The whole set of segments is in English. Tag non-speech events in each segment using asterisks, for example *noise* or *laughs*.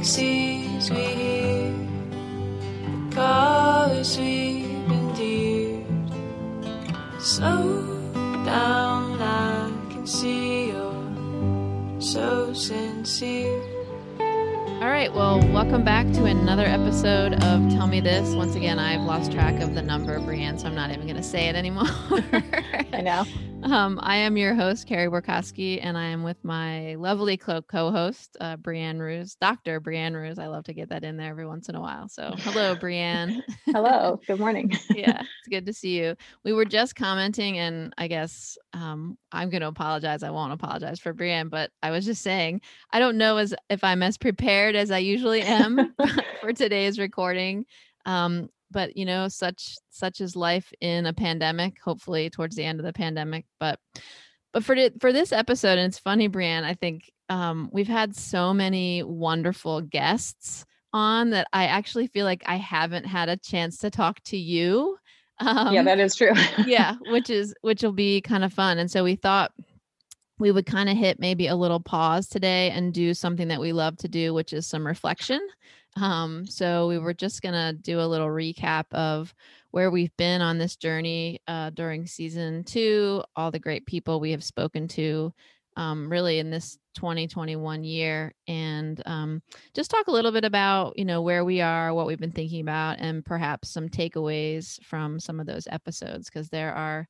galaxies we hear, colors we've endeared. Slow down, I can see you're so sincere. All right, well, welcome back to another episode of Tell Me This. Once again, I've lost track of the number, Brianne, so I'm not even going to say it anymore. *laughs* I know. Um, I am your host, Carey Borkowski, and I am with my lovely co host, uh, Brianne Ruse, Dr. Brianne Ruse. I love to get that in there every once in a while. So, hello, *laughs* Brianne. Hello. *laughs* Good morning. yeah, *laughs* it's good to see you. We were just commenting, and I guess um, I'm going to apologize. I won't apologize for Brianne, but I was just saying, I don't know as if I'm as prepared as I usually am for today's recording. Um, but you know such such is life in a pandemic hopefully towards the end of the pandemic but but for for this episode and it's funny brianne i think um, we've had so many wonderful guests on that i actually feel like i haven't had a chance to talk to you um, yeah that is true. yeah *laughs* which is which will be kind of fun and so we thought we would kind of hit maybe a little pause today and do something that we love to do which is some reflection. Um, so we were just going to do a little recap of where we've been on this journey uh, during season two, all the great people we have spoken to um, really in this 2021 year, and um, just talk a little bit about, you know, where we are, what we've been thinking about, and perhaps some takeaways from some of those episodes, because there are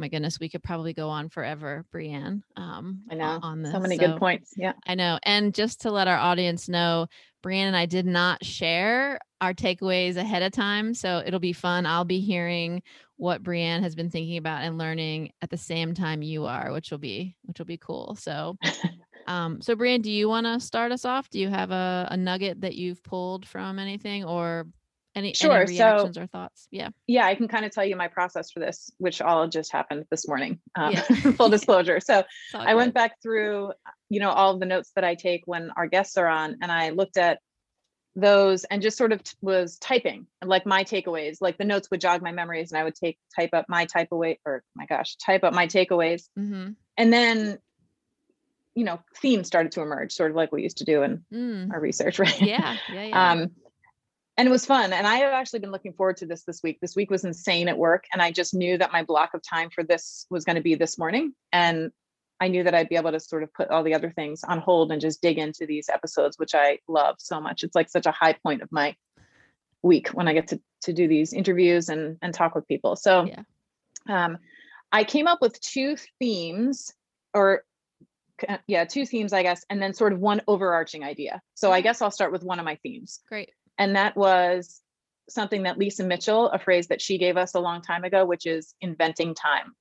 my goodness, we could probably go on forever, Brianne. Um, I know on this. So many so, good points. Yeah, I know. And just to let our audience know, Brianne and I did not share our takeaways ahead of time, so it'll be fun. I'll be hearing what Brianne has been thinking about and learning at the same time you are, which will be which will be cool. So. *laughs* Um, so Brianne, do you want to start us off? Do you have a, a nugget that you've pulled from anything or any, sure. any reactions so, or thoughts? Yeah. Yeah, I can kind of tell you my process for this, which all just happened this morning. Um, yeah. *laughs* full disclosure. So *laughs* I went back through, you know, all of the notes that I take when our guests are on, and I looked at those and just sort of t- was typing like my takeaways like the notes would jog my memories and i would take type up my type away or my gosh type up my takeaways mm-hmm. and then you know themes started to emerge sort of like we used to do in mm. our research *laughs* right yeah yeah, yeah. um and it was fun and i have actually been looking forward to this this week. This week was insane at work and i just knew that my block of time for this was going to be this morning and i knew that i'd be able to sort of put all the other things on hold and just dig into these episodes which i love so much. It's like such a high point of my week when i get to to do these interviews and and talk with people. So yeah. um i came up with two themes or yeah two themes i guess and then sort of one overarching idea. So i guess i'll start with one of my themes. Great and that was something that Lisa Mitchell, a phrase that she gave us a long time ago, which is inventing time.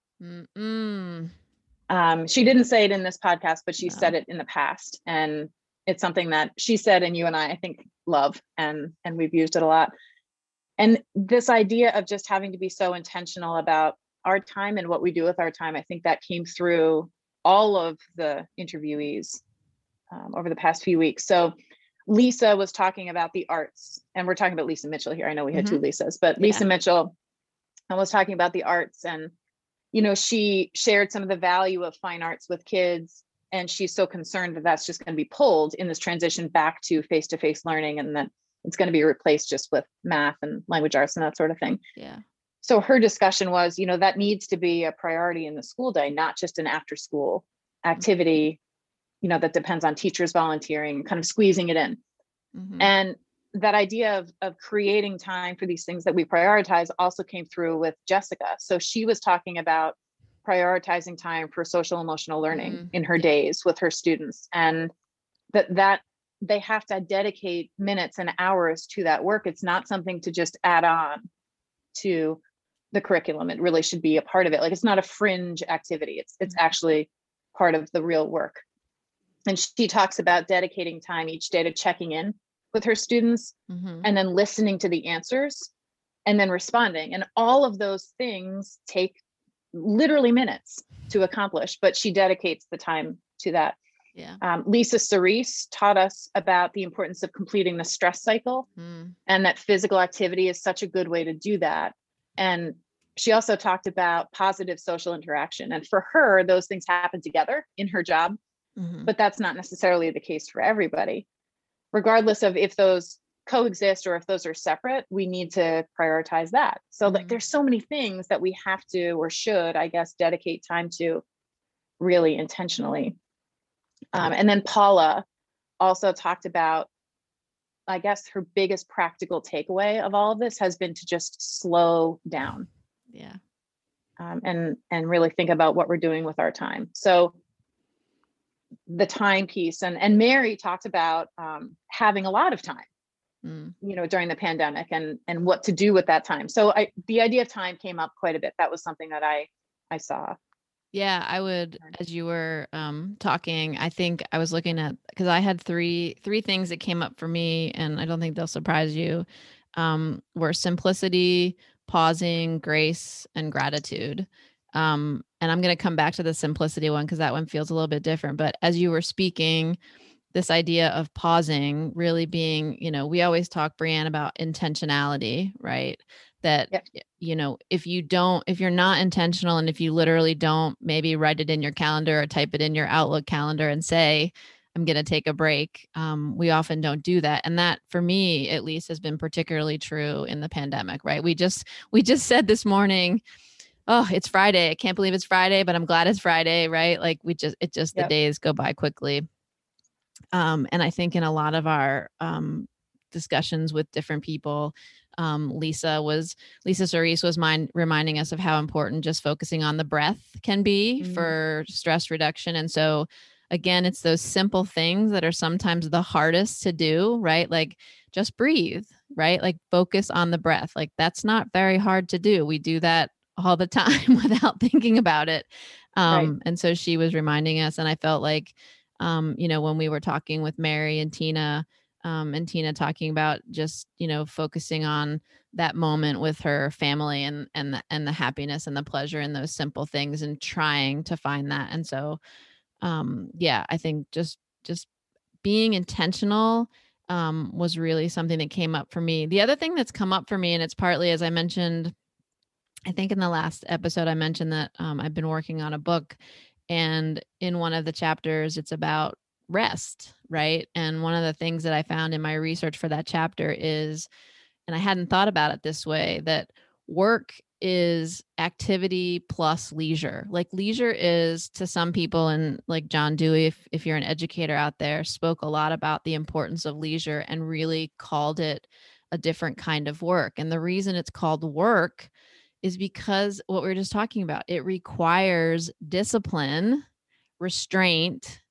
Um, she didn't say it in this podcast, but she no. said it in the past. And it's something that she said, and you and I, I think, love, and and we've used it a lot. And this idea of just having to be so intentional about our time and what we do with our time, I think that came through all of the interviewees um, over the past few weeks. So Lisa was talking about the arts, and we're talking about Lisa Mitchell here. I know we had mm-hmm. two Lisas, but Lisa yeah. Mitchell was talking about the arts, and you know, she shared some of the value of fine arts with kids, and she's so concerned that that's just going to be pulled in this transition back to face-to-face learning, and that it's going to be replaced just with math and language arts and that sort of thing. Yeah. So her discussion was, you know, that needs to be a priority in the school day, not just an after-school activity you know that depends on teachers volunteering kind of squeezing it in. Mm-hmm. and that idea of, of creating time for these things that we prioritize also came through with jessica. So she was talking about prioritizing time for social emotional learning mm-hmm. in her days with her students and that that they have to dedicate minutes and hours to that work. It's not something to just add on to the curriculum. It really should be a part of it. Like it's not a fringe activity. It's it's mm-hmm. actually part of the real work and she talks about dedicating time each day to checking in with her students mm-hmm. and then listening to the answers and then responding and all of those things take literally minutes to accomplish but she dedicates the time to that yeah. Um, Lisa Cerise taught us about the importance of completing the stress cycle mm. and that physical activity is such a good way to do that. And she also talked about positive social interaction. And for her, those things happen together in her job mm-hmm. but that's not necessarily the case for everybody regardless of if those coexist or if those are separate, we need to prioritize that. So mm-hmm. like there's so many things that we have to or should, I guess, dedicate time to really intentionally. Um, and then Paula also talked about, I guess, her biggest practical takeaway of all of this has been to just slow down. Yeah. Um, and and really think about what we're doing with our time. So the time piece and and Mary talked about um, having a lot of time mm. you know during the pandemic and and what to do with that time. So i the idea of time came up quite a bit. That was something that i i saw. Yeah i would as you were um talking i think i was looking at because i had three three things that came up for me and i don't think they'll surprise you um were simplicity pausing grace and gratitude. Um and i'm going to come back to the simplicity one because that one feels a little bit different but as you were speaking this idea of pausing really being, you know, we always talk, Brianne, about intentionality, right? That, yep. you know, if you don't, if you're not intentional and if you literally don't maybe write it in your calendar or type it in your Outlook calendar and say, I'm going to take a break. Um, we often don't do that. And that for me, at least, has been particularly true in the pandemic, right? We just, we just said this morning, oh, it's Friday. I can't believe it's Friday, but I'm glad it's Friday, right? Like we just, it just, yep. the days go by quickly. Um, and I think in a lot of our um, discussions with different people, um, Lisa was Lisa Cerise was mind, reminding us of how important just focusing on the breath can be mm-hmm. for stress reduction. And so, again, it's those simple things that are sometimes the hardest to do, right? Like just breathe, right? Like focus on the breath. Like that's not very hard to do. We do that all the time *laughs* without thinking about it. Um, right. And so she was reminding us, and I felt like um, you know, when we were talking with Mary and Tina, um, and Tina talking about just, you know, focusing on that moment with her family and and the, and the happiness and the pleasure in those simple things and trying to find that. And so, um, yeah, I think just just being intentional um, was really something that came up for me. The other thing that's come up for me, and it's partly as I mentioned, I think in the last episode I mentioned that um, I've been working on a book and in one of the chapters, it's about rest, right? And one of the things that I found in my research for that chapter is, and I hadn't thought about it this way, that work is activity plus leisure. Like leisure is to some people, and like John Dewey, if, if you're an educator out there, spoke a lot about the importance of leisure and really called it a different kind of work. And the reason it's called work is because what we are just talking about, it requires discipline, restraint,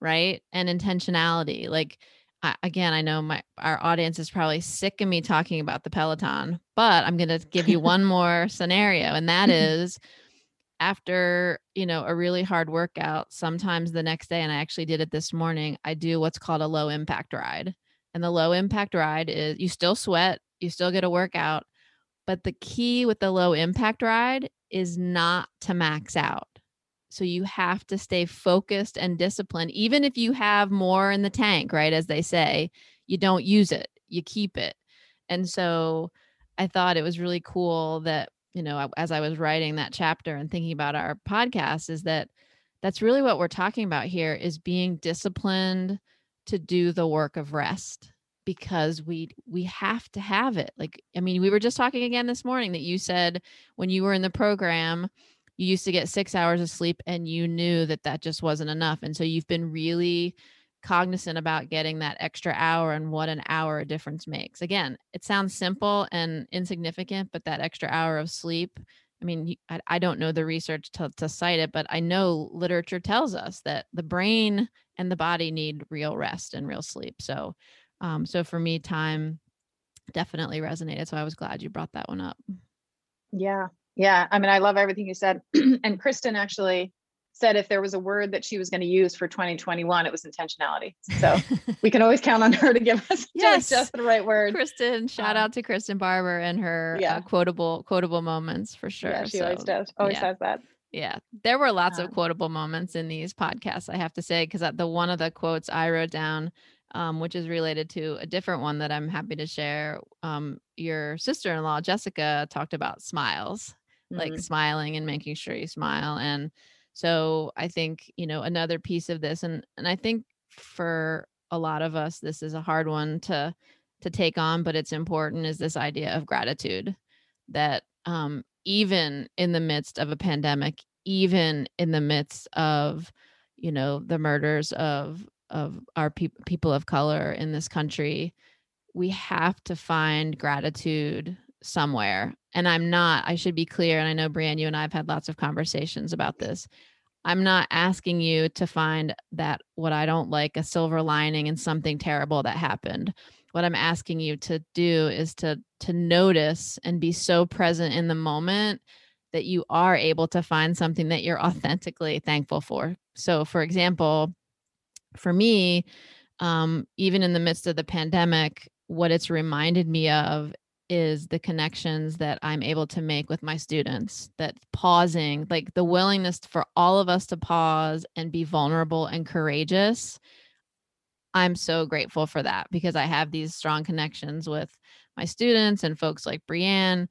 right? And intentionality. Like I, again, I know my our audience is probably sick of me talking about the Peloton, but I'm going to give you one *laughs* more scenario and that *laughs* is after, you know, a really hard workout, sometimes the next day and I actually did it this morning, I do what's called a low impact ride. And the low impact ride is you still sweat, you still get a workout, but the key with the low impact ride is not to max out. So you have to stay focused and disciplined. Even if you have more in the tank, right? As they say, you don't use it, you keep it. And so I thought it was really cool that, you know, as I was writing that chapter and thinking about our podcast, is that that's really what we're talking about here is being disciplined to do the work of rest because we we have to have it like i mean we were just talking again this morning that you said when you were in the program you used to get 6 hours of sleep and you knew that that just wasn't enough and so you've been really cognizant about getting that extra hour and what an hour difference makes again it sounds simple and insignificant but that extra hour of sleep I mean, I, I don't know the research to, to cite it, but I know literature tells us that the brain and the body need real rest and real sleep. So um, so for me, time definitely resonated. So I was glad you brought that one up. Yeah. Yeah. I mean, I love everything you said. *clears throat* and Kristen actually said if there was a word that she was going to use for 2021, it was intentionality. So *laughs* we can always count on her to give us *laughs* yes. just, the right word. Kristen, shout um, out to Kristen Barber and her uh, yeah. uh, quotable quotable moments for sure. Yeah, she so, always does. Always yeah. says that. Yeah, there were lots um, of quotable moments in these podcasts, I have to say, because the one of the quotes I wrote down um, which is related to a different one that I'm happy to share. Um, your sister in law, Jessica, talked about smiles, mm-hmm. like smiling and making sure you smile. And so I think, you know, another piece of this, and, and I think for a lot of us this is a hard one to to take on but it's important is this idea of gratitude that um even in the midst of a pandemic even in the midst of you know the murders of of our pe- people of color in this country we have to find gratitude somewhere. And i'm not i should be clear and i know brianne you and i've had lots of conversations about this. I'm not asking you to find that what i don't like a silver lining in something terrible that happened. What i'm asking you to do is to to notice and be so present in the moment that you are able to find something that you're authentically thankful for. So for example for me um, even in the midst of the pandemic what it's reminded me of is the connections that I'm able to make with my students. That pausing, like the willingness for all of us to pause and be vulnerable and courageous. I'm so grateful for that because I have these strong connections with my students and folks like Brianne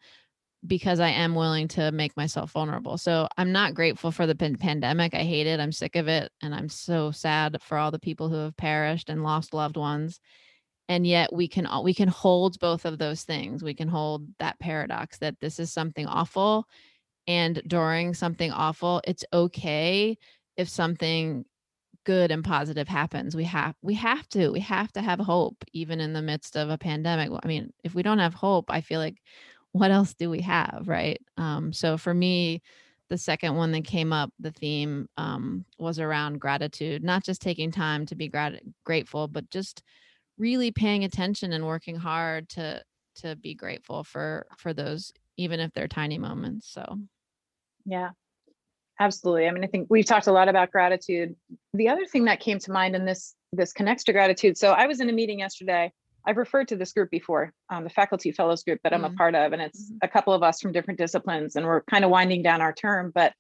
because I am willing to make myself vulnerable. So I'm not grateful for the pandemic. I hate it. I'm sick of it. And I'm so sad for all the people who have perished and lost loved ones and yet we can we can hold both of those things we can hold that paradox that this is something awful and during something awful it's okay if something good and positive happens we have we have to we have to have hope even in the midst of a pandemic i mean if we don't have hope i feel like what else do we have right? Um, so for me the second one that came up the theme um, was around gratitude not just taking time to be grat- grateful but just really paying attention and working hard to to be grateful for for those even if they're tiny moments so. Yeah. Absolutely i mean i think we've talked a lot about gratitude. The other thing that came to mind in this this connects to gratitude so i was in a meeting yesterday i've referred to this group before um, the faculty fellows group that i'm a mm-hmm. part of and it's mm-hmm. a couple of us from different disciplines and we're kind of winding down our term but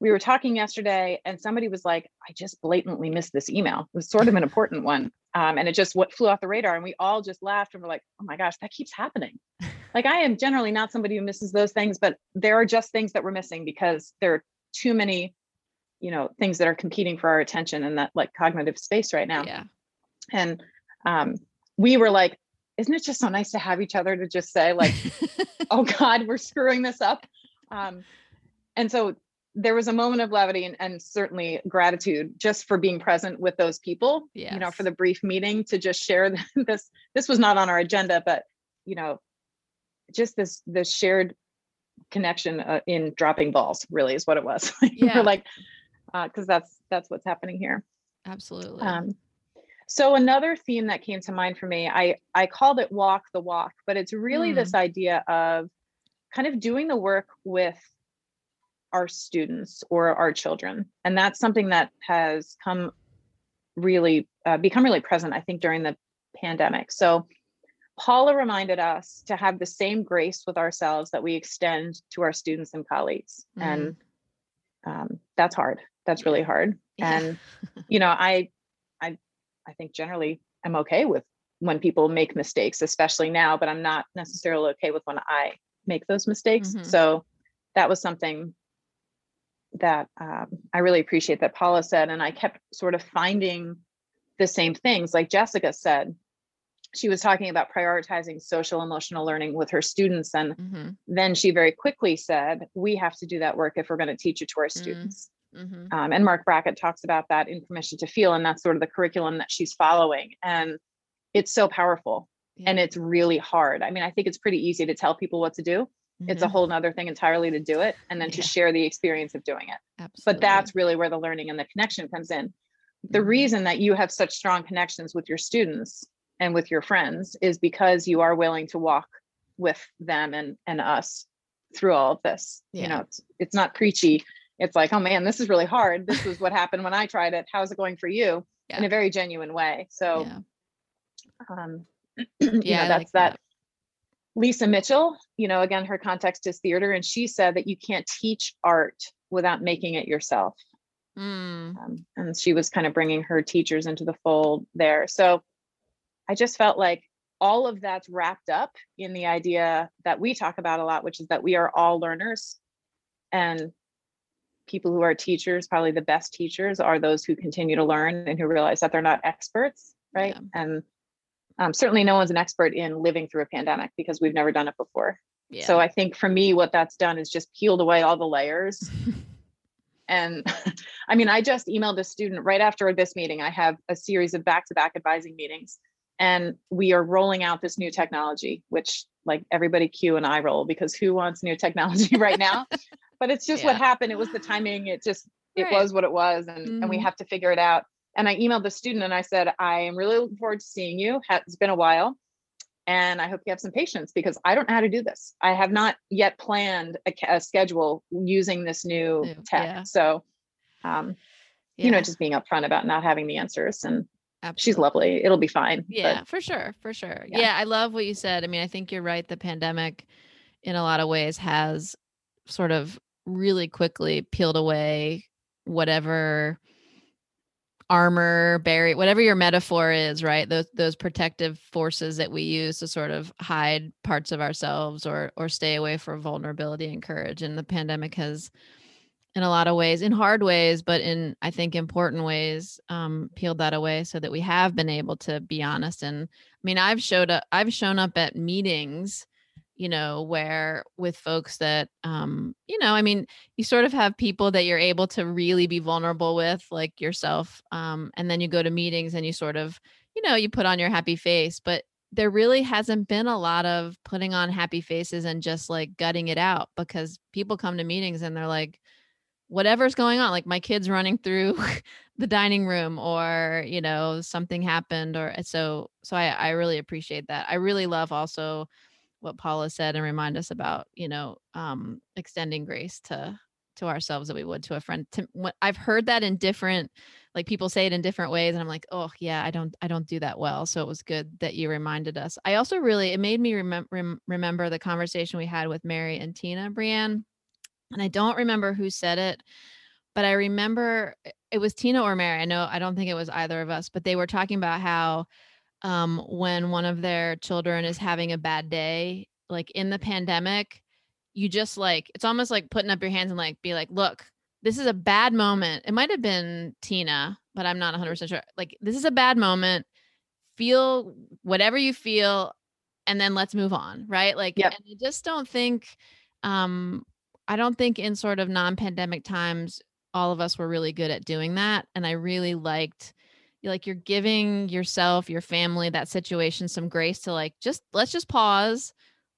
we were talking yesterday and somebody was like i just blatantly missed this email it was sort of an important one um, and it just what flew off the radar and we all just laughed and we're like oh my gosh that keeps happening *laughs* like i am generally not somebody who misses those things but there are just things that we're missing because there are too many you know things that are competing for our attention in that like cognitive space right now yeah and um, we were like isn't it just so nice to have each other to just say like *laughs* oh god we're screwing this up um, and so there was a moment of levity and, and, certainly gratitude just for being present with those people yes. you know for the brief meeting to just share *laughs* this this was not on our agenda but you know just this this shared connection uh, in dropping balls really is what it was *laughs* yeah. like because uh, that's that's what's happening here absolutely um, so another theme that came to mind for me i i called it walk the walk but it's really mm. this idea of kind of doing the work with our students or our children. And that's something that has come really, uh, become really present, I think, during the pandemic. So Paula reminded us to have the same grace with ourselves that we extend to our students and colleagues. Mm. And um, that's hard. That's really hard. Yeah. And, you know, I, I, I think generally I'm okay with when people make mistakes, especially now, but I'm not necessarily okay with when I make those mistakes. Mm-hmm. So that was something that um, I really appreciate that Paula said. And I kept sort of finding the same things, like Jessica said. She was talking about prioritizing social emotional learning with her students. And mm-hmm. then she very quickly said, We have to do that work if we're going to teach it to our mm-hmm. students. Mm-hmm. Um, and Marc Brackett talks about that in Permission to Feel. And that's sort of the curriculum that she's following. And it's so powerful yeah. and it's really hard. I mean, I think it's pretty easy to tell people what to do Mm-hmm. It's a mm-hmm. whole nother thing entirely to do it and then yeah. to share the experience of doing it. Absolutely. But that's really where the learning and the connection comes in. The mm-hmm. reason that you have such strong connections with your students and with your friends is because you are willing to walk with them and and us through all of this. Yeah. You know, it's it's not preachy. It's like, oh man, this is really hard. This is what happened when I tried it. How's it going for you? Yeah. In a very genuine way. So um *clears throat* *clears throat* yeah, know, that's like that. that Lisa Mitchell, you know, again, her context is theater, and she said that you can't teach art without making it yourself. Mm. Um, and she was kind of bringing her teachers into the fold there. So I just felt like all of that's wrapped up in the idea that we talk about a lot, which is that we are all learners. And people who are teachers, probably the best teachers, are those who continue to learn and who realize that they're not experts right? Yeah. And um, certainly no one's an expert in living through a pandemic because we've never done it before. Yeah. So I think for me, what that's done is just peeled away all the layers. *laughs* and *laughs* I mean, I just emailed a student right after this meeting. I have a series of back to back advising meetings, and we are rolling out this new technology, which like everybody cue and I roll because who wants new *laughs* technology right now? But it's just what happened. It was the timing. It just, it Right. was what it was. And, and we Mhm. have to figure it out. And I emailed the student and I said, I am really looking forward to seeing you. It's been a while. And I hope you have some patience because I don't know how to do this. I have not yet planned a, a schedule using this new tech. yeah. So, um, you know, just being upfront about not having the answers. And she's lovely. It'll be fine. but- Yeah, for sure, for sure. Yeah. Yeah. I love what you said. I mean, I think you're right. The pandemic, in a lot of ways, has sort of really quickly peeled away whatever armor, barrier, whatever your metaphor is, right? Those those protective forces that we use to sort of hide parts of ourselves or or stay away from vulnerability and courage. And the pandemic has in a lot of ways in hard ways but in i think important ways um peeled that away so that we have been able to be honest and i mean i've showed up i've shown up at meetings you know where with folks that um you know i mean you sort of have people that you're able to really be vulnerable with like yourself um and then you go to meetings and you sort of you know you put on your happy face but there really hasn't been a lot of putting on happy faces and just like gutting it out because people come to meetings and they're like whatever's going on like my kids running through *laughs* the dining room or you know something happened or so so i i really appreciate that. I really love also what paula said and remind us about you know um extending grace to to ourselves that we would to a friend to, i've heard that in different like people say it in different ways and i'm like oh yeah i don't i don't do that well so it was good that you reminded us i also really it made me remember rem- remember the conversation we had with mary and tina brianne and I don't remember who said it, but I remember it was Tina or Mary. I know I don't think it was either of us, but they were talking about how um, when one of their children is having a bad day, like in the pandemic, you just like it's almost like putting up your hands and like be like, look, this is a bad moment. It might have been Tina, but I'm not 100% sure. Like, this is a bad moment. Feel whatever you feel, and then let's move on. Right. Like, Yep. and I just don't think, um, I don't think in sort of non pandemic times, all of us were really good at doing that. And I really liked, like, you're giving yourself, your family, that situation some grace to like, just let's just pause.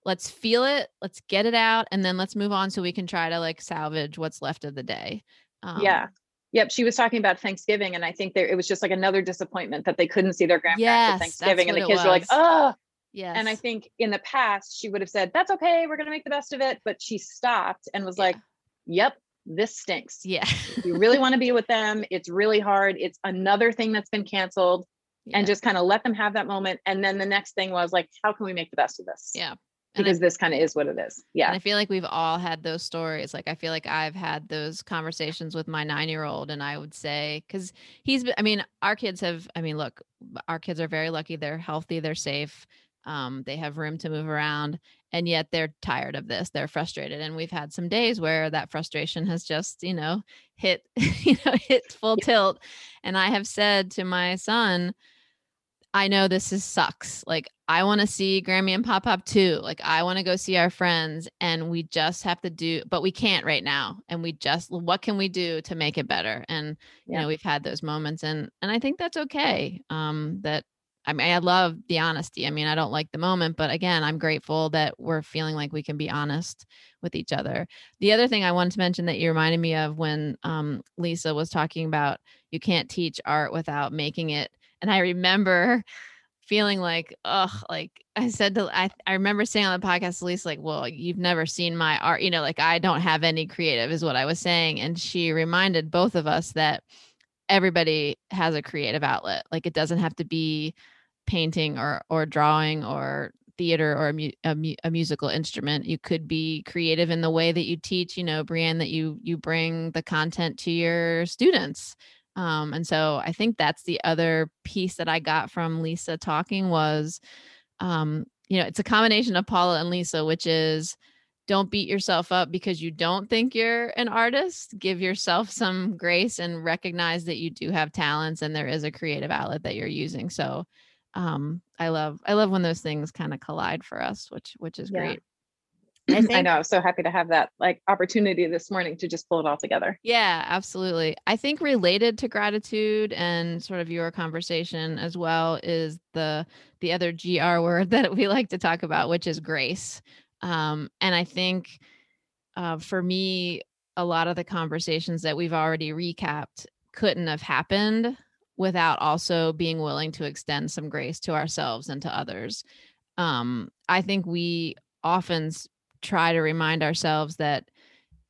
Let's feel it. Let's get it out. And then let's move on so we can try to like salvage what's left of the day. Um, yeah. Yep. She was talking about Thanksgiving, and I think there it was just like another disappointment that they couldn't see their grandparents Yes, at Thanksgiving, and the kids were like, "Oh." Yes. And I think in the past she would have said, "That's okay. We're gonna make the best of it," but she stopped and was Yeah. like, "Yep, this stinks. yeah. You really want to be *laughs* with them, it's really hard. It's another thing that's been canceled." yeah. And just kind of let them have that moment. And then the next thing was like, "How can we make the best of this?" Yeah. And I- Because this kind of is what it is. Yeah. And I feel like we've all had those stories. Like I feel like I've had those conversations with my nine year old, and I would say, because he's, I mean, our kids have, I mean, look, our kids are very lucky. They're healthy, they're safe, um, they have room to move around, and yet they're tired of this. They're frustrated, and we've had some days where that frustration has just, you know, hit, *laughs* you know, hit full tilt. And I have said to my son, I know this is sucks. Like I want to see Grammy and Pop Pop too. Like I want to go see our friends and we just have to do but we can't right now. And we just what can we do to make it better? And you know, we've had those moments and and I think that's okay. Um that I mean I love the honesty. I mean, I don't like the moment, but again, I'm grateful that we're feeling like we can be honest with each other. The other thing I wanted to mention that you reminded me of when um Lisa was talking about you can't teach art without making it and I remember *laughs* feeling like, oh, like I said to I, I remember saying on the podcast, least like, well, you've never seen my art, you know, like I don't have any creative, is what I was saying. And she reminded both of us that everybody has a creative outlet. Like it doesn't have to be painting or or drawing or theater or a, mu- a, mu- a musical instrument you could be creative in the way that you teach you know brianne that you you bring the content to your students um, and so I think that's the other piece that I got from Lisa talking was, um, you know, it's a combination of Paula and Lisa, which is don't beat yourself up because you don't think you're an artist. Give yourself some grace and recognize that you do have talents and there is a creative outlet that you're using. So um I love I love when those things kind of collide for us, which which is Yeah. great. *clears throat* *clears throat* I, think- know. So happy to have that like opportunity this morning to just pull it all together. Yeah, absolutely. I think related to gratitude and sort of your conversation as well is the the other GR word *laughs* that we like to talk about, which is grace. Um, and I think uh, for me, a lot of the conversations that we've already recapped couldn't have happened without also being willing to extend some grace to ourselves and to others. Um, I think we often try to remind ourselves that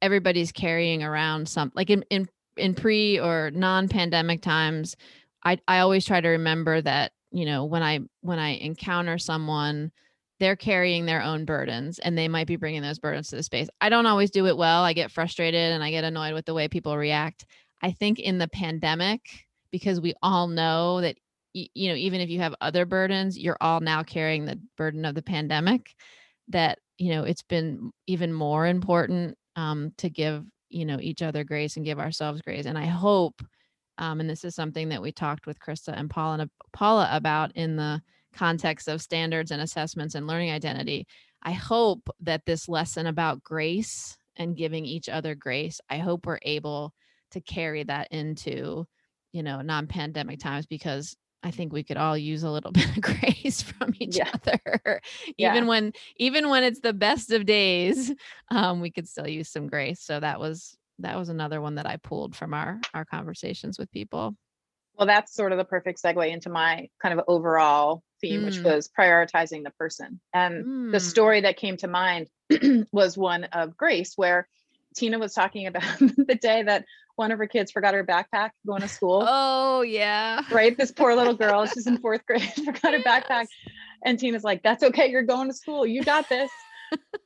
everybody's carrying around some like in in in pre or non-pandemic times i i always try to remember that you know when i when i encounter someone they're carrying their own burdens and they might be bringing those burdens to the space. I don't always do it well. I get frustrated and i get annoyed with the way people react. I think in the pandemic because we all know that you know even if you have other burdens you're all now carrying the burden of the pandemic that you know it's been even more important um, to give you know each other grace and give ourselves grace. And i hope um, and this is something that we talked with krista and paula paula about in the context of standards and assessments and learning identity i hope that this lesson about grace and giving each other grace i hope we're able to carry that into you know non-pandemic times because i think we could all use a little *laughs* bit of grace from each Yeah. other *laughs* Yeah. even when even when it's the best of days um, we could still use some grace so that was that was another one that i pulled from our our conversations with people Well, that's sort of the perfect segue into my kind of overall theme, which Mm. was prioritizing the person. And the Mm. story that came to mind *clears throat* was one of Grace, where Tina was talking about *laughs* the day that one of her kids forgot her backpack going to school. oh yeah Right? This poor little girl, *laughs* she's in fourth grade, *laughs* forgot her backpack. And Tina's like, That's okay, you're going to school. You got this.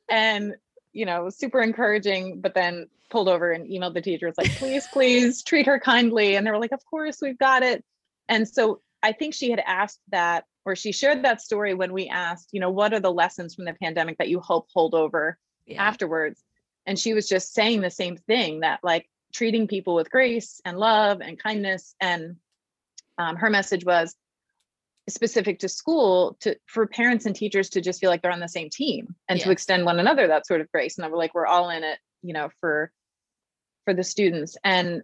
and, you know, super encouraging, but then pulled over and emailed the teachers, like, please, please treat her kindly. And they were like, Of course, we've got it. And so I think she had asked that, or she shared that story when we asked, you know, what are the lessons from the pandemic that you hope hold over yeah afterwards? And she was just saying the same thing that like treating people with grace and love and kindness. And um, her message was specific to school to for parents and teachers to just feel like they're on the same team and to extend one another that sort of grace. And we're like, we're all in it, you know, for for the students. And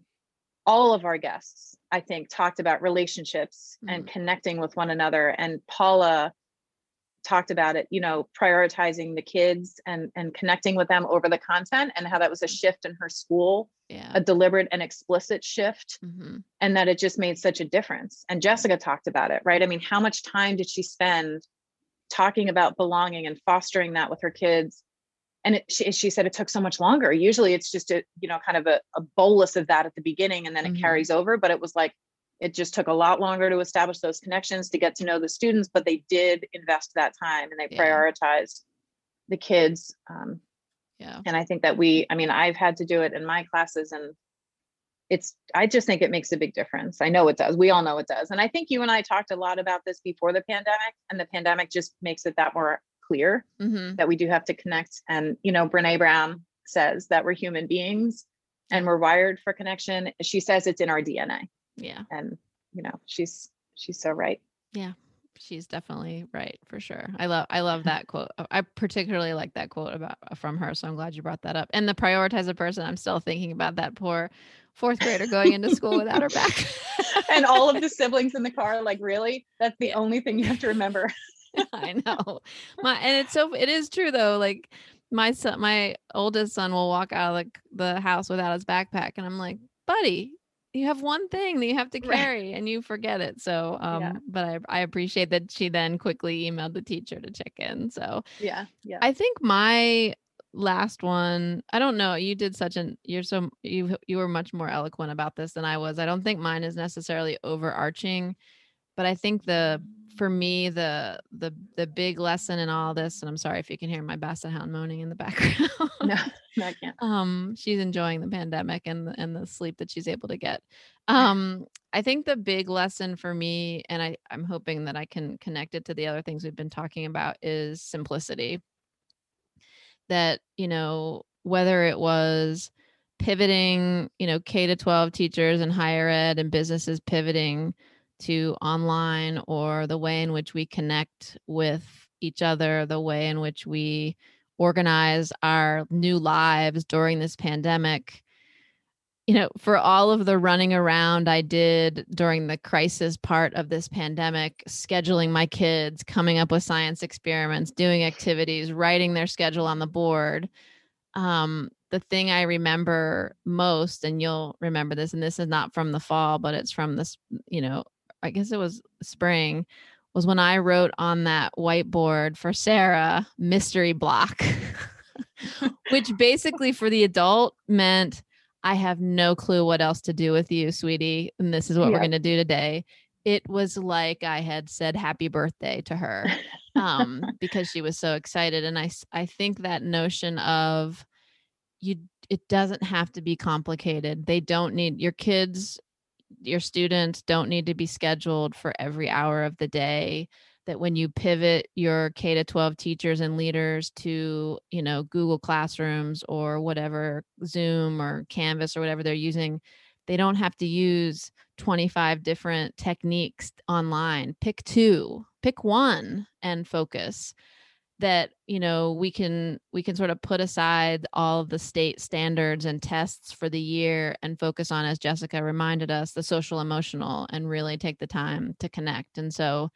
all of our guests, I think, talked about relationships and connecting with one another. And Paula talked about it, you know, prioritizing the kids and and connecting with them over the content and how that was a shift in her school, yeah a deliberate and explicit shift Mhm. and that it just made such a difference. And Jessica talked about it, right? I mean, how much time did she spend talking about belonging and fostering that with her kids? And it, she, she said it took so much longer. Usually it's just a, you know, kind of a, a bolus of that at the beginning and then it Mhm. carries over. But it was like, it just took a lot longer to establish those connections to get to know the students, but they did invest that time and they Yeah. prioritized the kids. Um, yeah. and i think that we i mean i've had to do it in my classes and it's i just think it makes a big difference. I know it does. We all know it does. And i think you and i talked a lot about this before the pandemic and the pandemic just makes it that more clear hmm that we do have to connect. And you know brene brown says that we're human beings and we're wired for connection. She says it's in our dna yeah and you know she's she's so right Yeah. she's definitely right for sure. I love I love *laughs* that quote. I particularly like that quote about from her. So I'm glad you brought that up. And the prioritize a person. I'm still thinking about that poor fourth grader going into school without her back. *laughs* and all of the siblings in the car like really that's the only thing you have to remember *laughs* I know. My and it's so it is true though. Like my son, my oldest son will walk out of the, the house without his backpack, and I'm like, buddy, you have one thing that you have to *laughs* Right. carry, and you forget it. So, um, Yeah. but I I appreciate that she then quickly emailed the teacher to check in. So yeah yeah I think my last one, I don't know, you did such an you're so you you were much more eloquent about this than I was. I don't think mine is necessarily overarching, but I think the for me the the the big lesson in all this and I'm sorry if you can hear my basset hound moaning in the *laughs* background. no, no i can't. Um she's enjoying the pandemic and the- and the sleep that she's able to get. Um i think the big lesson for me and i i'm hoping that i can connect it to the other things we've been talking about is simplicity. That you know whether it was pivoting you know k to 12 teachers and higher ed and businesses pivoting to online or the way in which we connect with each other the way in which we organize our new lives during this pandemic you know, for all of the running around I did during the crisis part of this pandemic, scheduling my kids, coming up with science experiments, doing activities, writing their schedule on the board. Um, the thing I remember most, and you'll remember this, and this is not from the fall, but it's from this, you know, I guess it was spring, was when I wrote on that whiteboard for Sarah mystery block, *laughs* which basically for the adult meant I have no clue what else to do with you, sweetie. And this is what we're going to do today. It was like I had said happy birthday to her um, *laughs* because she was so excited. And I, I think that notion of you, it doesn't have to be complicated. They don't need your kids, your students don't need to be scheduled for every hour of the day that when you pivot your K to 12 teachers and leaders to, you know, Google Classrooms or whatever, Zoom or Canvas or whatever they're using, they don't have to use 25 different techniques online. Pick two, pick one and focus that you know we can we can sort of put aside all of the state standards and tests for the year and focus on as jessica reminded us the social emotional and really take the time to connect. And so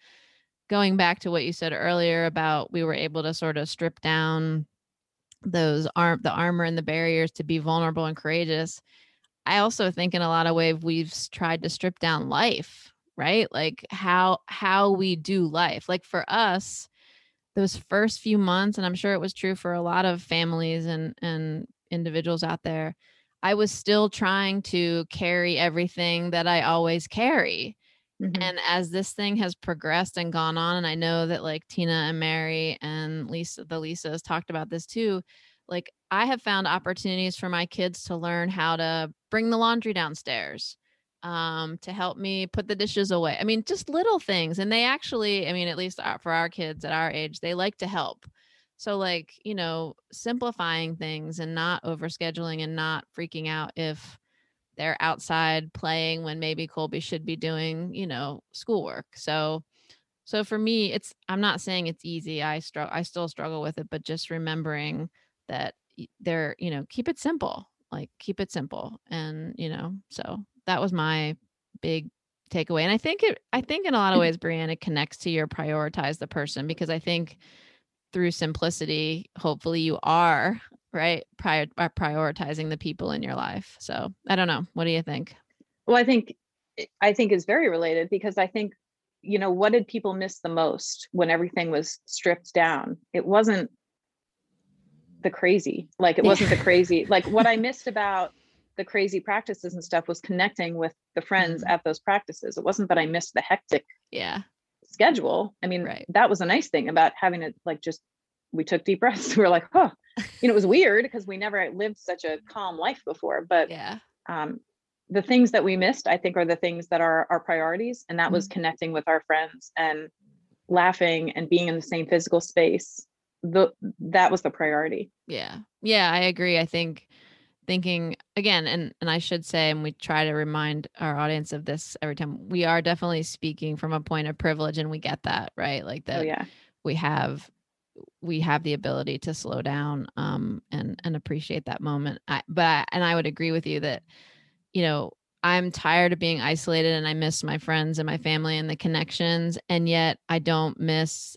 going back to what you said earlier about we were able to sort of strip down those arm the armor and the barriers to be vulnerable and courageous i also think in a lot of ways we've tried to strip down life right? Like how how we do life. Like for us those first few months and i'm sure it was true for a lot of families and and individuals out there i was still trying to carry everything that i always carry Mm-hmm. And as this thing has progressed and gone on, and I know that like Tina and Mary and Lisa, the Lisa has talked about this too. Like I have found opportunities for my kids to learn how to bring the laundry downstairs, um, to help me put the dishes away. I mean, just little things. And they actually, I mean, at least uh, for our kids at our age, they like to help. So, like, you know, simplifying things and not overscheduling and not freaking out if they're outside playing when maybe Colby should be doing, you know, schoolwork. So so for me, it's I'm not saying it's easy. I struggle I still struggle with it, but just remembering that they're, you know, keep it simple. Like keep it simple. And, you know, so that was my big takeaway. And I think it I think in a lot of *laughs* ways, Brianna, connects to your prioritize the person because I think through simplicity, hopefully you are right prior uh, prioritizing the people in your life so i don't know what do you think well i think i think is very related because i think you know what did people miss the most when everything was stripped down it wasn't the crazy like it wasn't the *laughs* crazy like what i missed about the crazy practices and stuff was connecting with the friends mm-hmm. at those practices it wasn't that i missed the hectic yeah schedule i mean right. that was a nice thing about having it like just we took deep breaths *laughs* we were like oh you know, it was weird because we never lived such a calm life before. But yeah, um, the things that we missed, I think, are the things that are our priorities, and that mm-hmm. was connecting with our friends and laughing and being in the same physical space. The that was the priority. Yeah, yeah, I agree. I think thinking again and and I should say and we try to remind our audience of this every time we are definitely speaking from a point of privilege and we get that right like oh, that oh, yeah. we have we have the ability to slow down um, and and appreciate that moment. I, but I, and I would agree with you that you know I'm tired of being isolated and I miss my friends and my family and the connections, and yet I don't miss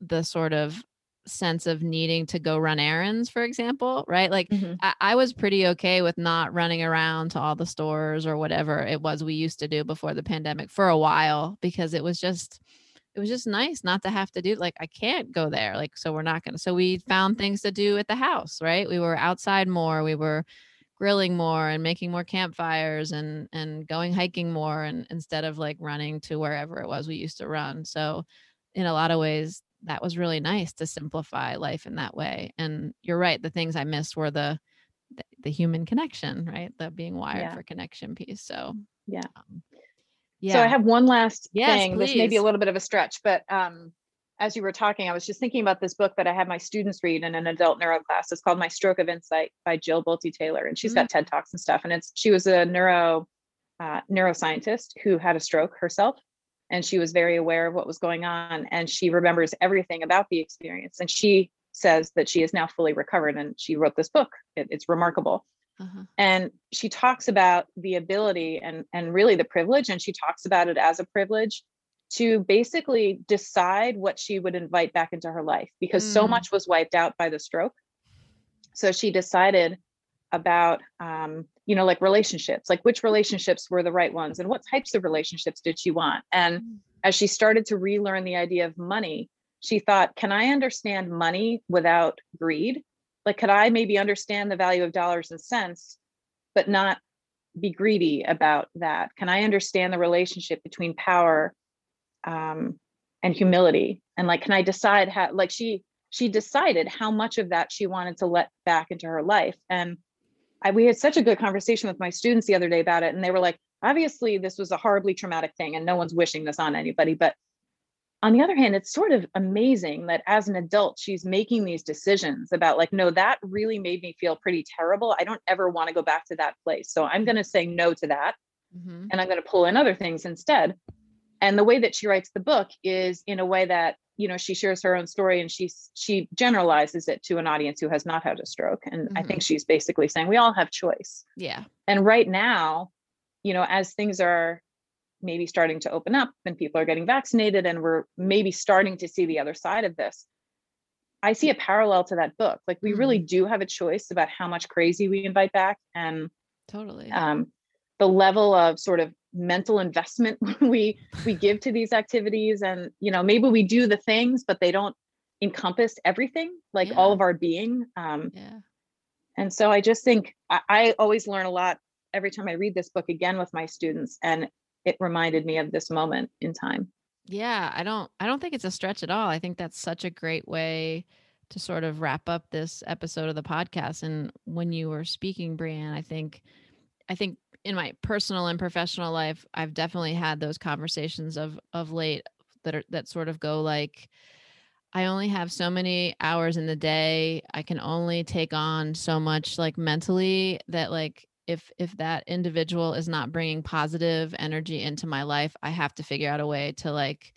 the sort of sense of needing to go run errands, for example, right? Like mm-hmm. I, I, was pretty okay with not running around to all the stores or whatever it was we used to do before the pandemic for a while because it was just it was just nice not to have to do like I can't go there like so we're not to so we found things to do at the house right we were outside more we were grilling more and making more campfires and and going hiking more and instead of like running to wherever it was we used to run so in a lot of ways that was really nice to simplify life in that way and you're right the things i missed were the the, the human connection right the being wired yeah. for connection piece so yeah um, yeah. So I have one last yes, thing. Please. This may be a little bit of a stretch, but um, as you were talking, I was just thinking about this book that I had my students read in an adult neuro class. It's called My Stroke of Insight by Jill Bolte Taylor, and she's mm-hmm. got TED talks and stuff. And it's she was a neuro uh, neuroscientist who had a stroke herself, and she was very aware of what was going on, and she remembers everything about the experience. And she says that she is now fully recovered, and she wrote this book. It, it's remarkable. Uh-huh. And she talks about the ability and and really the privilege, and she talks about it as a privilege to basically decide what she would invite back into her life because mm. so much was wiped out by the stroke. So she decided about, um, you know, like relationships, like which relationships were the right ones and what types of relationships did she want. And mm. as she started to relearn the idea of money, she thought, can I understand money without greed? Like, could I maybe understand the value of dollars and cents, but not be greedy about that? Can I understand the relationship between power um, and humility and like can i decide how like she she decided how much of that she wanted to let back into her life and I, we had such a good conversation with my students the other day about it and they were like obviously this was a horribly traumatic thing and no one's wishing this on anybody. But on the other hand it's sort of amazing that as an adult she's making these decisions about like no that really made me feel pretty terrible. I don't ever want to go back to that place. So i'm going to say no to that mm-hmm. and i'm going to pull in other things instead. And the way that she writes the book is in a way that you know she shares her own story and she she generalizes it to an audience who has not had a stroke and mm-hmm. i think mm-hmm. she's basically saying we all have choice yeah and right now you know as things are maybe starting to open up and people are getting vaccinated and we're maybe starting to see the other side of this i see a parallel to that book like we mm-hmm. really do have a choice about how much crazy we invite back and totally um the level of sort of mental investment *laughs* we we give to these activities. And you know maybe we do the things but they don't encompass everything like yeah. all of our being um yeah. and so i just think I, I always learn a lot every time i read this book again with my students and it reminded me of this moment in time. Yeah i don't i don't think it's a stretch at all. I think that's such a great way to sort of wrap up this episode of the podcast. And when you were speaking brianne i think i think in my personal and professional life, I've definitely had those conversations of of late that are that sort of go like I only have so many hours in the day. I can only take on so much like mentally that like if if that individual is not bringing positive energy into my life, I have to figure out a way to like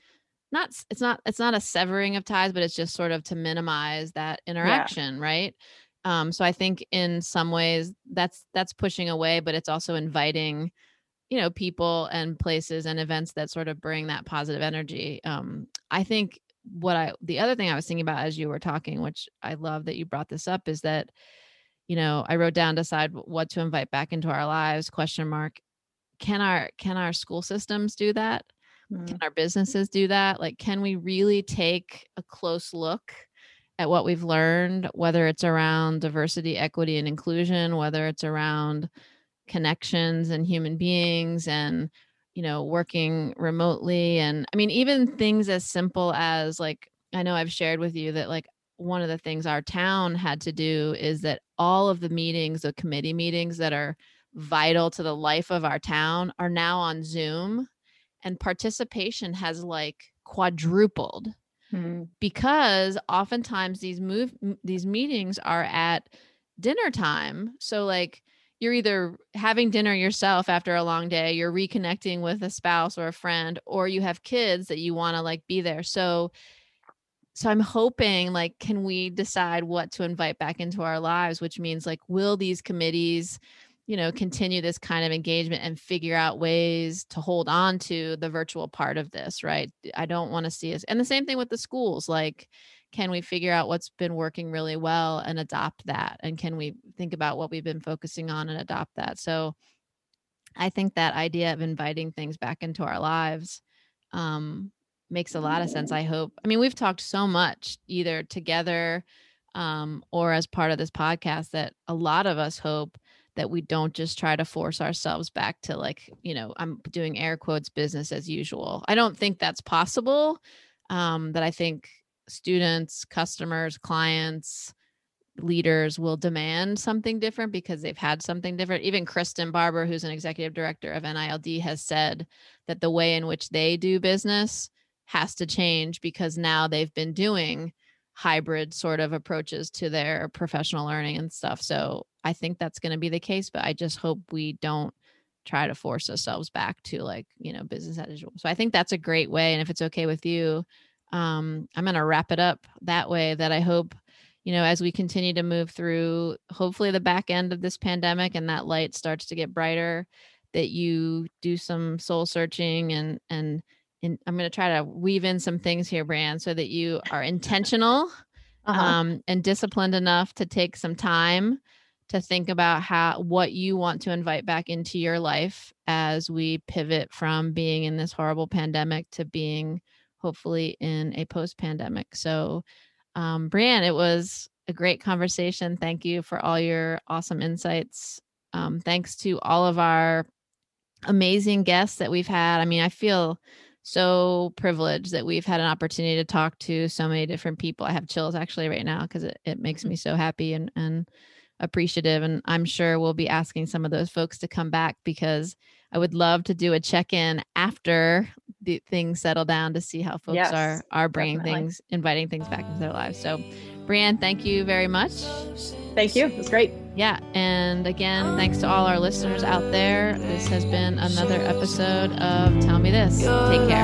not it's not it's not a severing of ties, but it's just sort of to minimize that interaction, yeah. right? Um so i think in some ways that's that's pushing away but it's also inviting you know people and places and events that sort of bring that positive energy. Um i think what i the other thing i was thinking about as you were talking which i love that you brought this up is that you know i wrote down decide what to invite back into our lives question mark can our can our school systems do that? Mm-hmm. can our businesses do that? Like can we really take a close look at what we've learned, whether it's around diversity, equity, and inclusion, whether it's around connections and human beings and you know working remotely. And i mean even things as simple as like i know i've shared with you that like one of the things our town had to do is that all of the meetings the committee meetings that are vital to the life of our town are now on zoom and participation has like quadrupled mm-hmm. because oftentimes these move these meetings are at dinner time. So like you're either having dinner yourself after a long day, you're reconnecting with a spouse or a friend, or you have kids that you want to like be there. So so I'm hoping like can we decide what to invite back into our lives, which means like will these committees you know continue this kind of engagement and figure out ways to hold on to the virtual part of this right? I don't want to see us and the same thing with the schools like can we figure out what's been working really well and adopt that? And can we think about what we've been focusing on and adopt that? So i think that idea of inviting things back into our lives um, makes a lot of sense i hope. I mean we've talked so much either together um, or as part of this podcast that a lot of us hope that we don't just try to force ourselves back to like you know i'm doing air quotes business as usual. I don't think that's possible um, that i think students customers clients leaders will demand something different because they've had something different. Even kristen barber who's an executive director of nild has said that the way in which they do business has to change because now they've been doing hybrid sort of approaches to their professional learning and stuff. So I think that's going to be the case, but I just hope we don't try to force ourselves back to like, you know, business as usual. So I think that's a great way. And if it's okay with you, um, I'm going to wrap it up that way that I hope, you know, as we continue to move through, hopefully the back end of this pandemic and that light starts to get brighter, that you do some soul searching and, and, in, I'm going to try to weave in some things here, Brianne, so that you are intentional *laughs* uh-huh. um, and disciplined enough to take some time to think about how what you want to invite back into your life as we pivot from being in this horrible pandemic to being hopefully in a post-pandemic. So, um, Brianne, it was a great conversation. Thank you for all your awesome insights. Um, thanks to all of our amazing guests that we've had. I mean, I feel so privileged that we've had an opportunity to talk to so many different people. I have chills actually right now because it, it makes mm. me so happy and, and appreciative. And I'm sure we'll be asking some of those folks to come back because I would love to do a check in after the things settle down to see how folks yes, are are bringing definitely. things, inviting things back into their lives. So, Brianne, thank you very much. Thank you. It was great. Yeah. And again, thanks to all our listeners out there. This has been another episode of Tell Me This. Take care.